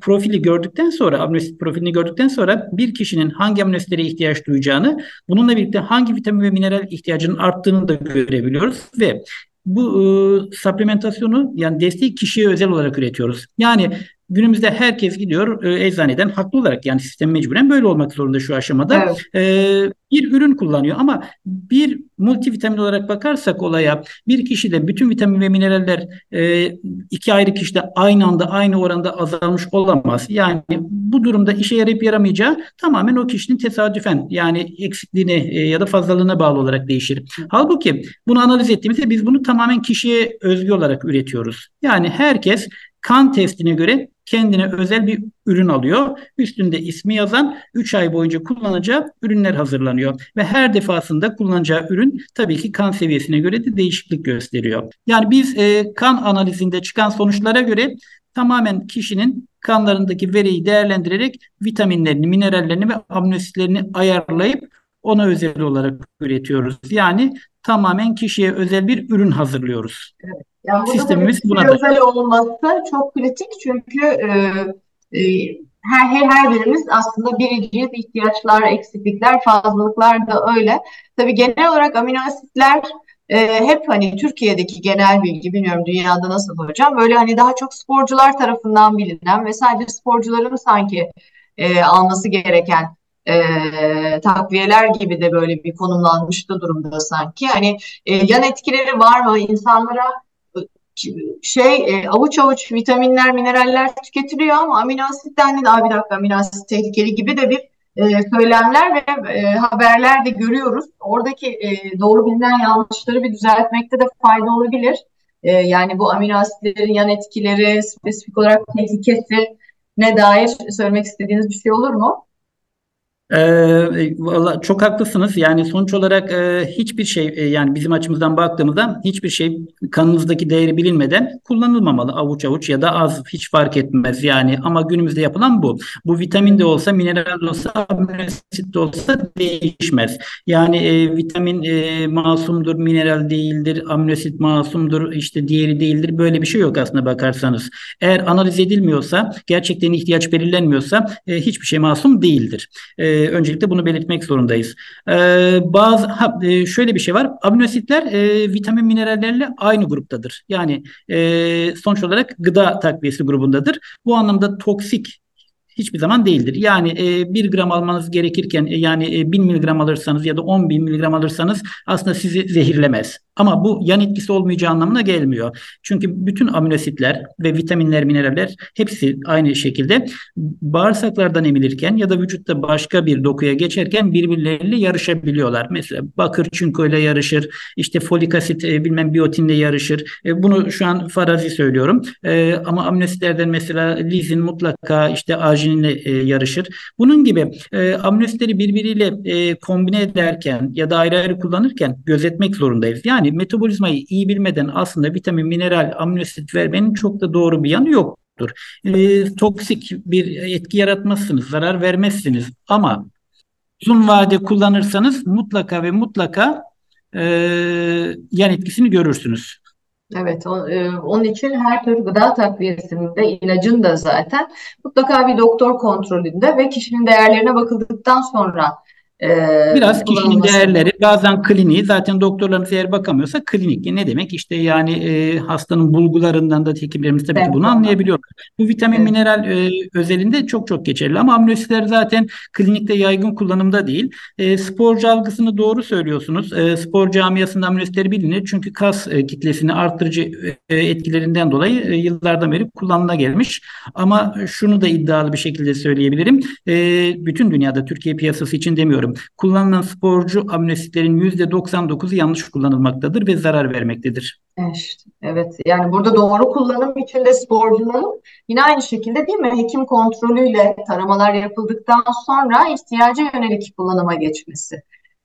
B: profili gördükten sonra aminosit profilini gördükten sonra bir kişinin hangi aminositlere ihtiyaç duyacağını bununla birlikte hangi vitamin ve mineral ihtiyacının arttığını da görebiliyoruz ve bu e, supplementasyonu yani desteği kişiye özel olarak üretiyoruz. Yani Günümüzde herkes gidiyor e, eczaneden haklı olarak yani sistem mecburen böyle olmak zorunda şu aşamada. Evet. E, bir ürün kullanıyor ama bir multivitamin olarak bakarsak olaya bir kişide bütün vitamin ve mineraller e, iki ayrı kişide aynı anda aynı oranda azalmış olamaz. Yani bu durumda işe yarayıp yaramayacağı tamamen o kişinin tesadüfen yani eksikliğine e, ya da fazlalığına bağlı olarak değişir. Halbuki bunu analiz ettiğimizde biz bunu tamamen kişiye özgü olarak üretiyoruz. Yani herkes kan testine göre kendine özel bir ürün alıyor. Üstünde ismi yazan 3 ay boyunca kullanacağı ürünler hazırlanıyor. Ve her defasında kullanacağı ürün tabii ki kan seviyesine göre de değişiklik gösteriyor. Yani biz e, kan analizinde çıkan sonuçlara göre tamamen kişinin kanlarındaki veriyi değerlendirerek vitaminlerini, minerallerini ve aminositlerini ayarlayıp ona özel olarak üretiyoruz. Yani tamamen kişiye özel bir ürün hazırlıyoruz.
A: Evet. Yani Sistemimiz buna da. özel olması çok kritik çünkü e, e, her, her, her birimiz aslında biriciyiz. ihtiyaçlar, eksiklikler, fazlalıklar da öyle. Tabii genel olarak amino asitler e, hep hani Türkiye'deki genel bilgi bilmiyorum dünyada nasıl hocam böyle hani daha çok sporcular tarafından bilinen ve sadece sporcuların sanki e, alması gereken e, takviyeler gibi de böyle bir konumlanmıştı durumda sanki. Hani e, yan etkileri var mı insanlara şey e, avuç avuç vitaminler, mineraller tüketiliyor ama amino asit dendi de bir dakika amino asit tehlikeli gibi de bir e, söylemler ve e, haberler de görüyoruz. Oradaki e, doğru bilinen yanlışları bir düzeltmekte de fayda olabilir. Yani bu amino asitlerin yan etkileri, spesifik olarak tehlikesi ne dair söylemek istediğiniz bir şey olur mu?
B: Ee, valla çok haklısınız. Yani sonuç olarak e, hiçbir şey e, yani bizim açımızdan baktığımızda hiçbir şey kanınızdaki değeri bilinmeden kullanılmamalı. Avuç avuç ya da az hiç fark etmez yani. Ama günümüzde yapılan bu. Bu vitamin de olsa, mineral de olsa, aminosit de olsa değişmez. Yani e, vitamin e, masumdur, mineral değildir, aminosit masumdur, işte diğeri değildir. Böyle bir şey yok aslında bakarsanız. Eğer analiz edilmiyorsa, gerçekten ihtiyaç belirlenmiyorsa e, hiçbir şey masum değildir. E, E, öncelikle bunu belirtmek zorundayız. E, bazı ha, e, şöyle bir şey var. Aminoasitler e, vitamin minerallerle aynı gruptadır. Yani e, sonuç olarak gıda takviyesi grubundadır. Bu anlamda toksik hiçbir zaman değildir. Yani e, 1 gram almanız gerekirken e, yani e, 1000 miligram alırsanız ya da 10 bin miligram alırsanız aslında sizi zehirlemez. Ama bu yan etkisi olmayacağı anlamına gelmiyor. Çünkü bütün aminoasitler ve vitaminler, mineraller hepsi aynı şekilde bağırsaklardan emilirken ya da vücutta başka bir dokuya geçerken birbirleriyle yarışabiliyorlar. Mesela bakır çinko ile yarışır, işte folik asit e, bilmem biyotinle yarışır. E, bunu şu an farazi söylüyorum. E, ama aminoasitlerden mesela lizin mutlaka işte argininle e, yarışır. Bunun gibi e, aminoasitleri birbiriyle e, kombine ederken ya da ayrı ayrı kullanırken gözetmek zorundayız. Yani yani metabolizmayı iyi bilmeden aslında vitamin, mineral, aminoasit vermenin çok da doğru bir yanı yoktur. E, toksik bir etki yaratmazsınız, zarar vermezsiniz ama uzun vade kullanırsanız mutlaka ve mutlaka e, yan etkisini görürsünüz.
A: Evet, e, onun için her tür gıda takviyesinde, ilacın da zaten mutlaka bir doktor kontrolünde ve kişinin değerlerine bakıldıktan sonra
B: ee, Biraz kişinin değerleri bazen kliniği zaten doktorlarımız eğer bakamıyorsa klinik ne demek işte yani e, hastanın bulgularından da hekimlerimiz tabii evet, ki bunu anlayabiliyorlar. Bu vitamin evet. mineral e, özelinde çok çok geçerli ama aminoasitler zaten klinikte yaygın kullanımda değil. E, sporcu algısını doğru söylüyorsunuz. E, spor camiasında aminoasitleri bilinir çünkü kas e, kitlesini arttırıcı e, etkilerinden dolayı e, yıllardan beri kullanıla gelmiş. Ama şunu da iddialı bir şekilde söyleyebilirim. E, bütün dünyada Türkiye piyasası için demiyorum söylüyorum. Kullanılan sporcu aminoasitlerin %99'u yanlış kullanılmaktadır ve zarar vermektedir.
A: Evet yani burada doğru kullanım için de sporcuların yine aynı şekilde değil mi hekim kontrolüyle taramalar yapıldıktan sonra ihtiyaca yönelik kullanıma geçmesi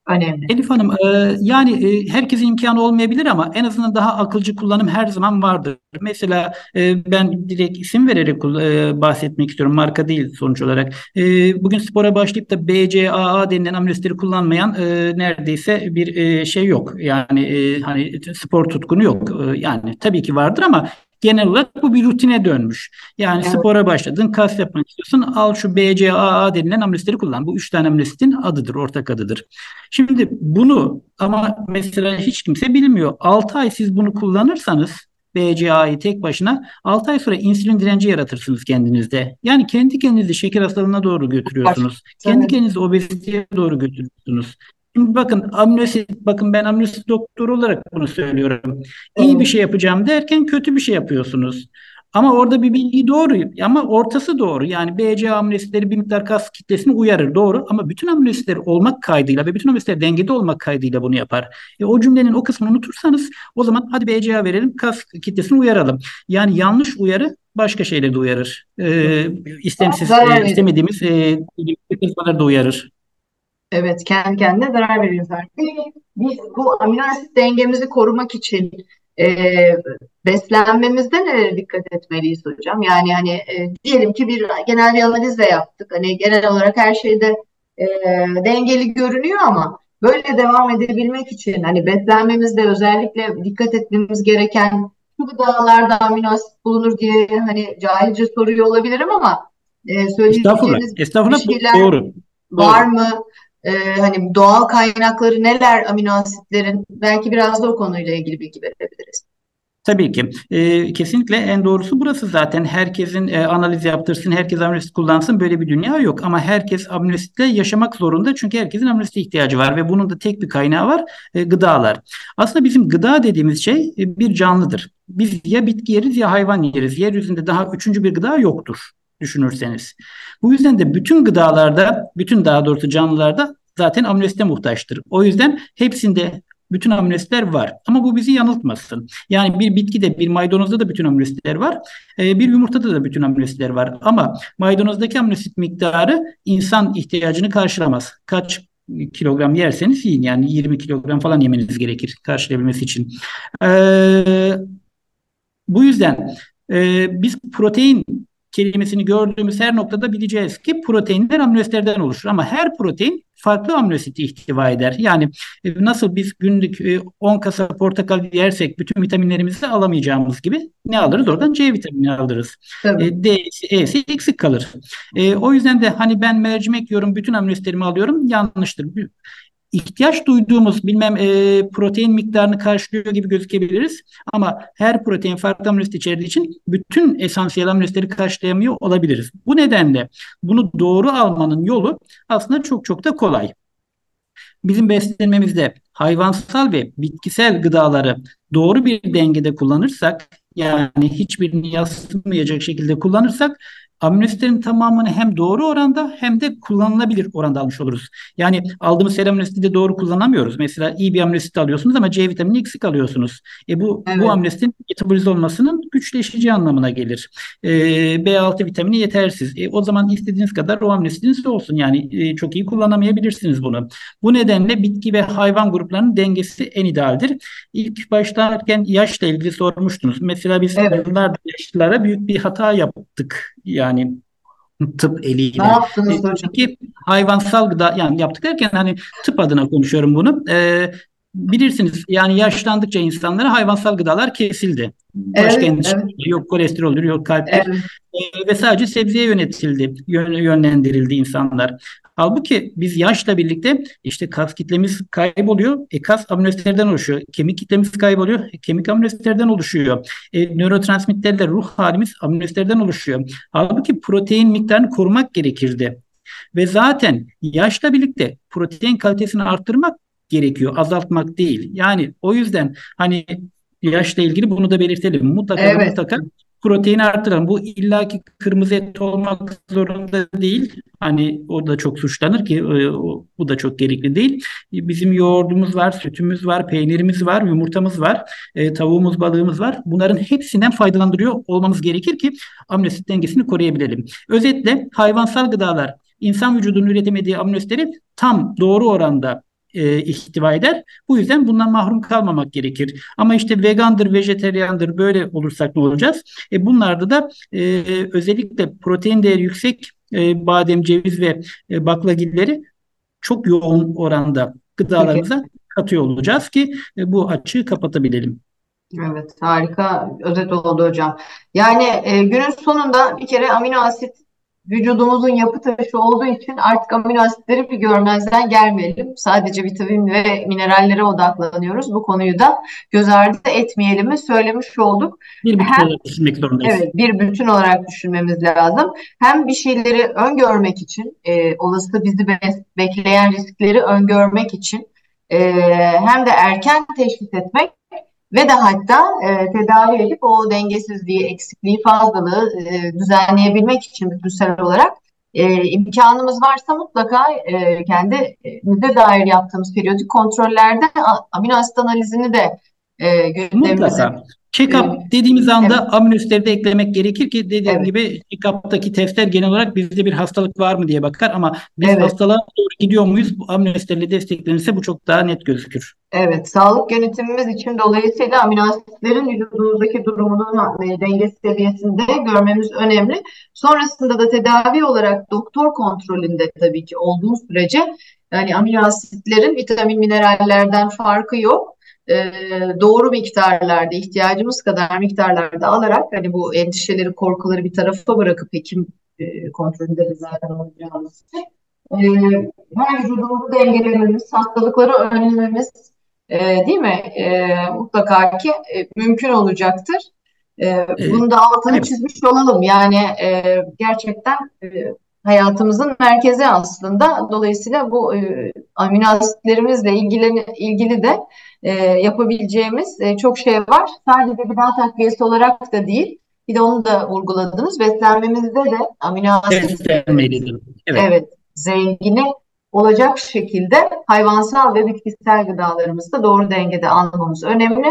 A: önemli.
B: Elif Hanım e, yani e, herkesin imkanı olmayabilir ama en azından daha akılcı kullanım her zaman vardır. Mesela e, ben direkt isim vererek e, bahsetmek istiyorum. Marka değil sonuç olarak. E, bugün spora başlayıp da BCAA denilen aminoasitleri kullanmayan e, neredeyse bir e, şey yok. Yani e, hani spor tutkunu yok. E, yani tabii ki vardır ama genel olarak bu bir rutine dönmüş. Yani evet. spora başladın, kas yapmak istiyorsun. Al şu BCAA denilen amilositleri kullan. Bu üç tane amilositin adıdır, ortak adıdır. Şimdi bunu ama mesela hiç kimse bilmiyor. 6 ay siz bunu kullanırsanız BCA'yı tek başına 6 ay sonra insülin direnci yaratırsınız kendinizde. Yani kendi kendinizi şeker hastalığına doğru götürüyorsunuz. Kendi kendinizi obeziteye doğru götürüyorsunuz. Şimdi bakın aminosit, bakın ben aminosit doktoru olarak bunu söylüyorum. İyi bir şey yapacağım derken kötü bir şey yapıyorsunuz. Ama orada bir bilgi doğru ama ortası doğru. Yani BC aminoasitleri bir miktar kas kitlesini uyarır doğru ama bütün aminoasitler olmak kaydıyla ve bütün aminoasitler dengede olmak kaydıyla bunu yapar. E, o cümlenin o kısmını unutursanız o zaman hadi BCA verelim kas kitlesini uyaralım. Yani yanlış uyarı başka şeyleri de uyarır. E, istemsiz, e, istemediğimiz e, da uyarır.
A: Evet, kendi kendine zarar veriyor zaten. Biz bu amino asit dengemizi korumak için e, beslenmemizde nelere dikkat etmeliyiz hocam? Yani hani e, diyelim ki bir genel bir analiz de yaptık. Hani genel olarak her şeyde e, dengeli görünüyor ama böyle devam edebilmek için hani beslenmemizde özellikle dikkat etmemiz gereken şu gıdalarda amino asit bulunur diye hani cahilce soruyor olabilirim ama e, söyleyeceğiniz
B: Estağfurullah. Estağfurullah. Doğru.
A: Var mı? E, hani doğal kaynakları neler amino asitlerin belki biraz da o konuyla ilgili bilgi verebiliriz.
B: Tabii ki. E, kesinlikle en doğrusu burası zaten. Herkesin e, analiz yaptırsın, herkes aminosit kullansın böyle bir dünya yok. Ama herkes aminositle yaşamak zorunda. Çünkü herkesin aminosite ihtiyacı var ve bunun da tek bir kaynağı var, e, gıdalar. Aslında bizim gıda dediğimiz şey e, bir canlıdır. Biz ya bitki yeriz ya hayvan yeriz. Yeryüzünde daha üçüncü bir gıda yoktur düşünürseniz. Bu yüzden de bütün gıdalarda, bütün daha doğrusu canlılarda zaten aminoasite muhtaçtır. O yüzden hepsinde bütün aminoasitler var. Ama bu bizi yanıltmasın. Yani bir bitkide, bir maydanozda da bütün aminoasitler var. Ee, bir yumurtada da bütün aminoasitler var. Ama maydanozdaki aminoasit miktarı insan ihtiyacını karşılamaz. Kaç kilogram yerseniz yiyin. Yani 20 kilogram falan yemeniz gerekir karşılayabilmesi için. Ee, bu yüzden e, biz protein kelimesini gördüğümüz her noktada bileceğiz ki proteinler amino asitlerden oluşur. Ama her protein farklı amino asiti ihtiva eder. Yani e, nasıl biz günlük 10 e, kasa portakal yersek bütün vitaminlerimizi alamayacağımız gibi ne alırız? Oradan C vitamini alırız. E, D'si, E'si eksik kalır. E, o yüzden de hani ben mercimek yiyorum, bütün amino asitlerimi alıyorum yanlıştır ihtiyaç duyduğumuz bilmem e, protein miktarını karşılıyor gibi gözükebiliriz. Ama her protein farklı amino içerdiği için bütün esansiyel amino karşılayamıyor olabiliriz. Bu nedenle bunu doğru almanın yolu aslında çok çok da kolay. Bizim beslenmemizde hayvansal ve bitkisel gıdaları doğru bir dengede kullanırsak yani hiçbirini yansıtmayacak şekilde kullanırsak aminoasitlerin tamamını hem doğru oranda hem de kullanılabilir oranda almış oluruz. Yani aldığımız her aminoasiti de doğru kullanamıyoruz. Mesela iyi bir aminoasit alıyorsunuz ama C vitamini eksik alıyorsunuz. E bu evet. bu aminoasitin metabolize olmasının güçleşeceği anlamına gelir. E, B6 vitamini yetersiz. E, o zaman istediğiniz kadar o aminoasitiniz olsun. Yani e, çok iyi kullanamayabilirsiniz bunu. Bu nedenle bitki ve hayvan gruplarının dengesi en idealdir. İlk başlarken yaşla ilgili sormuştunuz. Mesela biz evet. yıllardır yaşlılara büyük bir hata yaptık. Yani tıp eliyle.
A: Ne yaptınız hocam? Peki
B: hayvansal gıda yani yaptık derken hani tıp adına konuşuyorum bunu. Ee, bilirsiniz yani yaşlandıkça insanlara hayvansal gıdalar kesildi. Başka evet, evet. yok kolesteroldür, yok kalptir. Evet. Ee, ve sadece sebzeye yönetildi, yönlendirildi insanlar. Halbuki biz yaşla birlikte işte kas kitlemiz kayboluyor. E, kas aminoasitlerden oluşuyor. Kemik kitlemiz kayboluyor. E, kemik aminoasitlerden oluşuyor. E, nörotransmitterler, ruh halimiz aminoasitlerden oluşuyor. Halbuki protein miktarını korumak gerekirdi. Ve zaten yaşla birlikte protein kalitesini arttırmak gerekiyor, azaltmak değil. Yani o yüzden hani yaşla ilgili bunu da belirtelim. Mutlaka evet. mutlaka proteini arttıralım. Bu illaki kırmızı et olmak zorunda değil. Hani o da çok suçlanır ki e, bu da çok gerekli değil. Bizim yoğurdumuz var, sütümüz var, peynirimiz var, yumurtamız var, e, tavuğumuz, balığımız var. Bunların hepsinden faydalandırıyor olmamız gerekir ki amino asit dengesini koruyabilelim. Özetle hayvansal gıdalar insan vücudunun üretemediği amino asitleri tam doğru oranda e, ihtiva eder. Bu yüzden bundan mahrum kalmamak gerekir. Ama işte vegandır, vejeteryandır böyle olursak ne olacağız? E, bunlarda da e, özellikle protein değeri yüksek e, badem, ceviz ve e, baklagilleri çok yoğun oranda gıdalarımıza Peki. katıyor olacağız ki e, bu açığı kapatabilelim.
A: Evet, harika özet oldu hocam. Yani e, günün sonunda bir kere amino asit vücudumuzun yapı taşı olduğu için artık amino asitleri bir görmezden gelmeyelim. Sadece vitamin ve minerallere odaklanıyoruz. Bu konuyu da göz ardı etmeyelim mi söylemiş olduk.
B: Bir bütün Hem, olarak düşünmek zorundayız.
A: Evet, bir bütün olarak düşünmemiz lazım. Hem bir şeyleri öngörmek için, e, olası bizi bekleyen riskleri öngörmek için e, hem de erken teşhis etmek ve de hatta e, tedavi edip o dengesizliği, eksikliği, fazlalığı e, düzenleyebilmek için bütünsel olarak e, imkanımız varsa mutlaka e, kendimize dair yaptığımız periyodik kontrollerde amino asit analizini de e, gündemimize
B: Check-up dediğimiz anda evet. amino asitleri de eklemek gerekir ki dediğim evet. gibi check-up'taki testler genel olarak bizde bir hastalık var mı diye bakar ama biz evet. hastalığa doğru gidiyor muyuz? Bu amino asitlerle desteklenirse bu çok daha net gözükür.
A: Evet, sağlık yönetimimiz için dolayısıyla amino asitlerin vücudumuzdaki durumunu e, denge seviyesinde görmemiz önemli. Sonrasında da tedavi olarak doktor kontrolünde tabii ki olduğu sürece yani amino asitlerin vitamin minerallerden farkı yok e, doğru miktarlarda ihtiyacımız kadar miktarlarda alarak hani bu endişeleri korkuları bir tarafa bırakıp hekim e, kontrolünde de zaten olacağımız için e, her vücudumuzu dengelememiz, hastalıkları önlememiz e, değil mi? E, mutlaka ki e, mümkün olacaktır. E, bunu da altını çizmiş olalım. Yani e, gerçekten e, hayatımızın merkezi aslında. Dolayısıyla bu e, amino asitlerimizle ilgili, ilgili de e, yapabileceğimiz e, çok şey var. Sadece gıda takviyesi olarak da değil. Bir de onu da vurguladınız. Beslenmemizde de amino asit evet. evet zengini olacak şekilde hayvansal ve bitkisel gıdalarımızı da doğru dengede almamız önemli.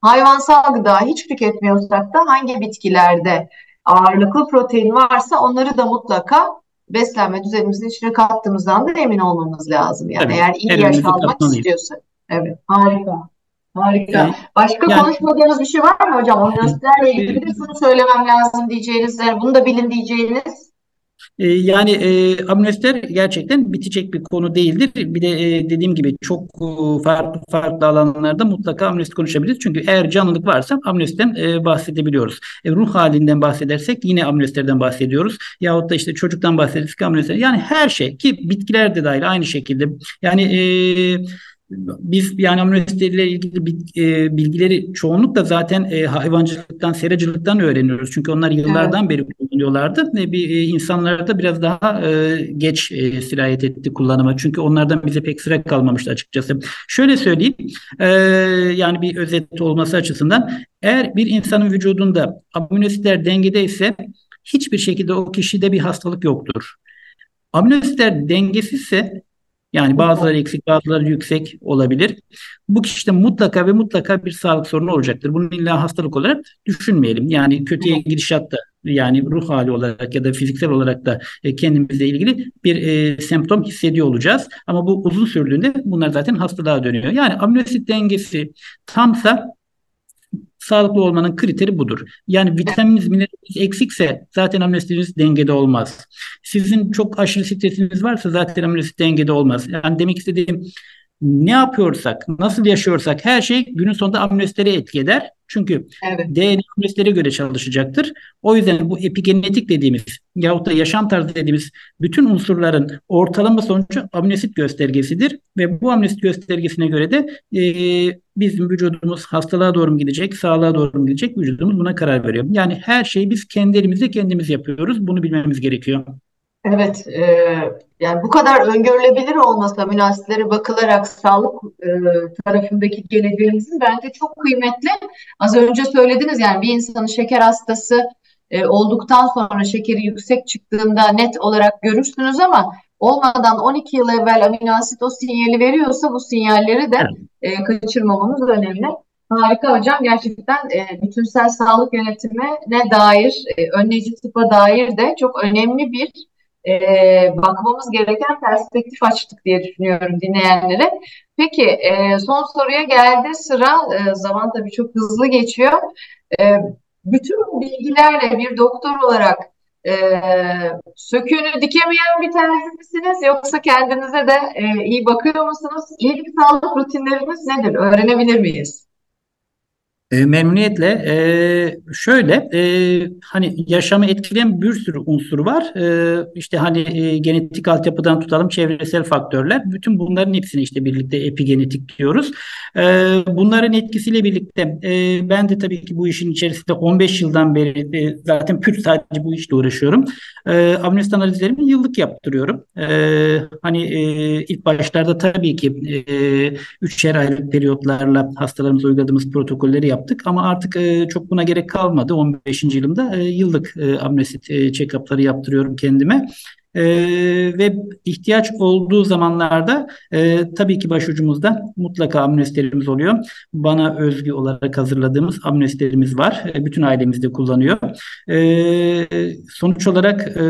A: Hayvansal gıda hiç tüketmiyorsak da hangi bitkilerde ağırlıklı protein varsa onları da mutlaka beslenme düzenimizin içine kattığımızdan da emin olmamız lazım. Yani Tabii, eğer iyi yaş almak istiyorsak. Evet, harika. Harika. Başka yani, konuşmadığınız bir şey var mı hocam? Aminoasitlerle ilgili de şunu söylemem lazım diyeceğiniz, yani bunu da bilin diyeceğiniz.
B: E, yani e, amnestiler gerçekten bitecek bir konu değildir. Bir de e, dediğim gibi çok e, farklı farklı alanlarda mutlaka amnesti konuşabiliriz. Çünkü eğer canlılık varsa amnestiden e, bahsedebiliyoruz. E, ruh halinden bahsedersek yine amnestilerden bahsediyoruz. Yahut da işte çocuktan bahsedersek amnestiler. Yani her şey ki bitkiler de dahil aynı şekilde. Yani e, biz yani aminoasitle ilgili bilgileri çoğunlukla zaten e, hayvancılıktan, seracılıktan öğreniyoruz. Çünkü onlar yıllardan evet. beri kullanıyorlardı ve bir e, insanlarda biraz daha e, geç e, sirayet etti kullanıma. Çünkü onlardan bize pek sıra kalmamıştı açıkçası. Şöyle söyleyeyim, e, yani bir özet olması açısından eğer bir insanın vücudunda aminoasitler dengede ise hiçbir şekilde o kişide bir hastalık yoktur. Aminoasitler dengesizse yani bazıları eksik, bazıları yüksek olabilir. Bu kişide mutlaka ve mutlaka bir sağlık sorunu olacaktır. Bunu illa hastalık olarak düşünmeyelim. Yani kötüye gidişatta yani ruh hali olarak ya da fiziksel olarak da e, kendimizle ilgili bir e, semptom hissediyor olacağız. Ama bu uzun sürdüğünde bunlar zaten hastalığa dönüyor. Yani aminosit dengesi tamsa sağlıklı olmanın kriteri budur. Yani vitamininiz, mineraliniz eksikse zaten aminoasitiniz dengede olmaz. Sizin çok aşırı stresiniz varsa zaten aminoasit dengede olmaz. Yani demek istediğim ne yapıyorsak, nasıl yaşıyorsak her şey günün sonunda aminoasitlere etki eder. Çünkü evet. DNA aminoasitlere göre çalışacaktır. O yüzden bu epigenetik dediğimiz yahut da yaşam tarzı dediğimiz bütün unsurların ortalama sonucu aminoasit göstergesidir. Ve bu aminoasit göstergesine göre de e, bizim vücudumuz hastalığa doğru mu gidecek, sağlığa doğru mu gidecek vücudumuz buna karar veriyor. Yani her şeyi biz kendi elimizle kendimiz yapıyoruz. Bunu bilmemiz gerekiyor.
A: Evet, e, yani bu kadar öngörülebilir olmasa münasitlere bakılarak sağlık e, tarafındaki geleceğimizin bence çok kıymetli. Az önce söylediniz yani bir insanın şeker hastası e, olduktan sonra şekeri yüksek çıktığında net olarak görürsünüz ama olmadan 12 yıl evvel aminoasit o sinyali veriyorsa bu sinyalleri de e, kaçırmamamız önemli. Harika hocam. Gerçekten e, bütünsel sağlık yönetimine dair, e, önleyici tıpa dair de çok önemli bir e, bakmamız gereken perspektif açtık diye düşünüyorum dinleyenlere. Peki e, son soruya geldi sıra. E, zaman tabii çok hızlı geçiyor. E, bütün bilgilerle bir doktor olarak e, söküğünü dikemeyen bir terzi misiniz yoksa kendinize de e, iyi bakıyor musunuz? İyilik sağlık rutinleriniz nedir? Öğrenebilir miyiz?
B: E, memnuniyetle. E, şöyle e, hani yaşamı etkileyen bir sürü unsur var. E, işte hani e, genetik altyapıdan tutalım çevresel faktörler. Bütün bunların hepsini işte birlikte epigenetik diyoruz. E, bunların etkisiyle birlikte e, ben de tabii ki bu işin içerisinde 15 yıldan beri e, zaten pür sadece bu işle uğraşıyorum. E, amnest analizlerimi yıllık yaptırıyorum. E, hani e, ilk başlarda tabii ki e, üçer aylık periyotlarla hastalarımıza uyguladığımız protokolleri yaptık ama artık e, çok buna gerek kalmadı. 15. yılımda e, yıllık e, amnesit e, check-up'ları yaptırıyorum kendime. Ee, ve ihtiyaç olduğu zamanlarda e, tabii ki başucumuzda mutlaka amnestilerimiz oluyor. Bana özgü olarak hazırladığımız amnestilerimiz var. E, bütün ailemizde kullanıyor. E, sonuç olarak e,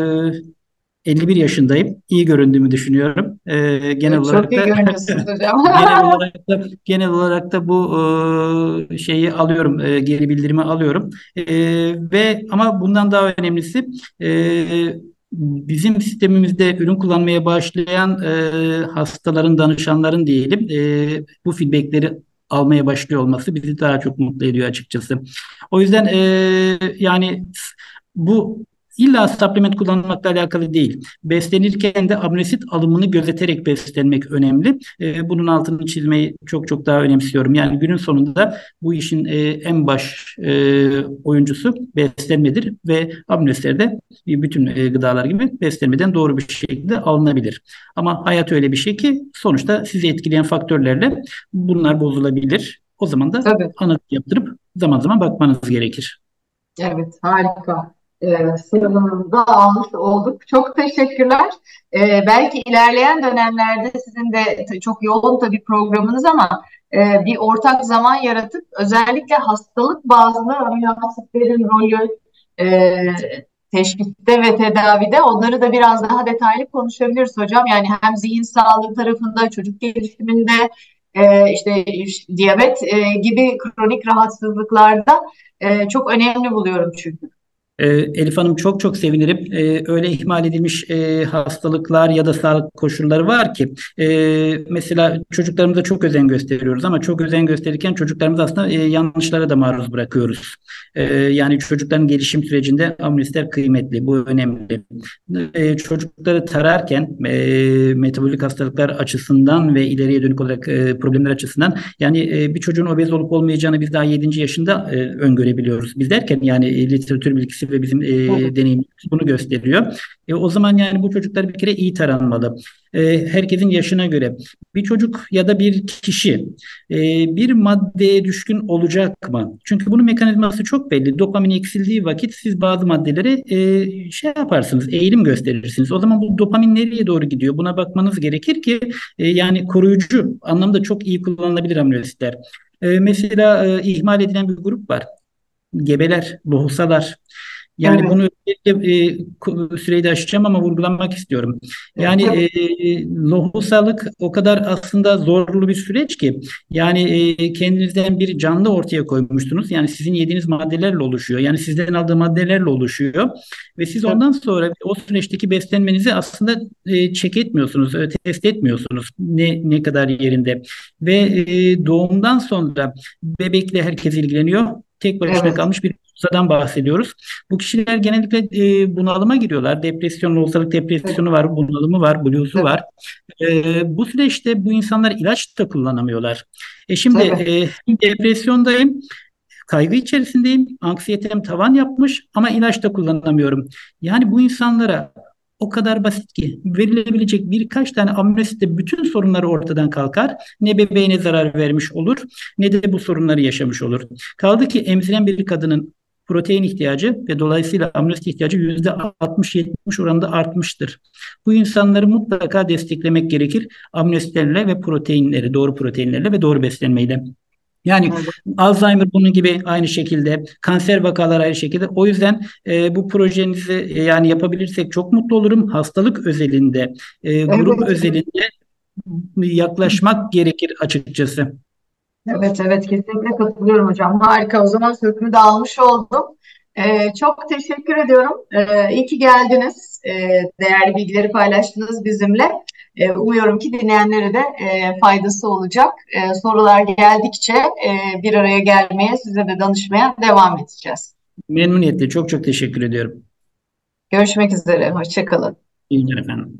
B: e, 51 yaşındayım. İyi göründüğümü düşünüyorum.
A: Ee, genel Çok olarak da <laughs>
B: genel olarak da genel olarak da bu e, şeyi alıyorum, e, geri bildirimi alıyorum. E, ve ama bundan daha önemlisi e, bizim sistemimizde ürün kullanmaya başlayan e, hastaların, danışanların diyelim e, bu feedbackleri almaya başlıyor olması bizi daha çok mutlu ediyor açıkçası. O yüzden e, yani bu İlla supplement kullanmakla alakalı değil. Beslenirken de aminosit alımını gözeterek beslenmek önemli. E, bunun altını çizmeyi çok çok daha önemsiyorum. Yani günün sonunda bu işin e, en baş e, oyuncusu beslenmedir ve aminosidler de bütün e, gıdalar gibi beslenmeden doğru bir şekilde alınabilir. Ama hayat öyle bir şey ki sonuçta sizi etkileyen faktörlerle bunlar bozulabilir. O zaman da Tabii. analiz yaptırıp zaman zaman bakmanız gerekir.
A: Evet, harika e, sınavımızda almış olduk. Çok teşekkürler. E, belki ilerleyen dönemlerde sizin de çok yoğun tabii programınız ama e, bir ortak zaman yaratıp özellikle hastalık bazlı amino rolü e, teşhiste ve tedavide onları da biraz daha detaylı konuşabiliriz hocam. Yani hem zihin sağlığı tarafında, çocuk gelişiminde, e, işte diyabet e, gibi kronik rahatsızlıklarda e, çok önemli buluyorum çünkü.
B: Ee, Elif Hanım çok çok sevinirim. Ee, öyle ihmal edilmiş e, hastalıklar ya da sağlık koşulları var ki e, mesela çocuklarımıza çok özen gösteriyoruz ama çok özen gösterirken çocuklarımız aslında e, yanlışlara da maruz bırakıyoruz. E, yani çocukların gelişim sürecinde amnestiler kıymetli, bu önemli. Çocukları tararken metabolik hastalıklar açısından ve ileriye dönük olarak problemler açısından yani bir çocuğun obez olup olmayacağını biz daha 7. yaşında öngörebiliyoruz. Biz derken yani literatür bilgisi ve bizim e, deneyimimiz bunu gösteriyor. E, o zaman yani bu çocuklar bir kere iyi taranmalı. E, herkesin yaşına göre bir çocuk ya da bir kişi e, bir maddeye düşkün olacak mı? Çünkü bunun mekanizması çok belli. Dopamin eksildiği vakit siz bazı maddelere e, şey yaparsınız, eğilim gösterirsiniz. O zaman bu dopamin nereye doğru gidiyor? Buna bakmanız gerekir ki e, yani koruyucu anlamda çok iyi kullanılabilir aminoasitler. E, mesela e, ihmal edilen bir grup var. Gebeler, lohusalar. Yani
A: Evet.
B: bunu e, süreyi de aşacağım ama vurgulamak istiyorum. Yani e, lohusalık o kadar aslında zorlu bir süreç ki yani e, kendinizden bir canlı ortaya koymuştunuz. Yani sizin yediğiniz maddelerle oluşuyor. Yani sizden aldığı maddelerle oluşuyor. Ve siz ondan sonra o süreçteki beslenmenizi aslında e, check etmiyorsunuz, e, test etmiyorsunuz ne ne kadar yerinde. Ve e, doğumdan sonra bebekle herkes ilgileniyor. Tek başına
A: Evet.
B: kalmış bir Lohusadan bahsediyoruz. Bu kişiler genellikle e, bunalıma giriyorlar. Depresyon, lohusalık depresyonu var, bunalımı var, bluzu var. E, bu süreçte bu insanlar ilaç da kullanamıyorlar. E şimdi e, depresyondayım, kaygı içerisindeyim, anksiyetem tavan yapmış ama ilaç da kullanamıyorum. Yani bu insanlara o kadar basit ki verilebilecek birkaç tane amnestiyle bütün sorunları ortadan kalkar. Ne bebeğine zarar vermiş olur ne de bu sorunları yaşamış olur. Kaldı ki emziren bir kadının protein ihtiyacı ve dolayısıyla aminoasit ihtiyacı yüzde 60-70 oranında artmıştır. Bu insanları mutlaka desteklemek gerekir aminoasitlerle ve proteinleri, doğru proteinlerle ve doğru beslenmeyle. Yani evet. Alzheimer bunun gibi aynı şekilde, kanser vakaları aynı şekilde. O yüzden e, bu projenizi e, yani yapabilirsek çok mutlu olurum. Hastalık özelinde, e, grup evet. özelinde yaklaşmak gerekir açıkçası.
A: Evet evet kesinlikle katılıyorum hocam. Harika o zaman sözümü de almış oldum. Ee, çok teşekkür ediyorum. Ee, iyi ki geldiniz. Ee, değerli bilgileri paylaştınız bizimle. Ee, umuyorum ki dinleyenlere de e, faydası olacak. Ee, sorular geldikçe e, bir araya gelmeye, size de danışmaya devam edeceğiz.
B: Memnuniyetle. Çok çok teşekkür ediyorum.
A: Görüşmek üzere. Hoşçakalın.
B: İyi günler efendim.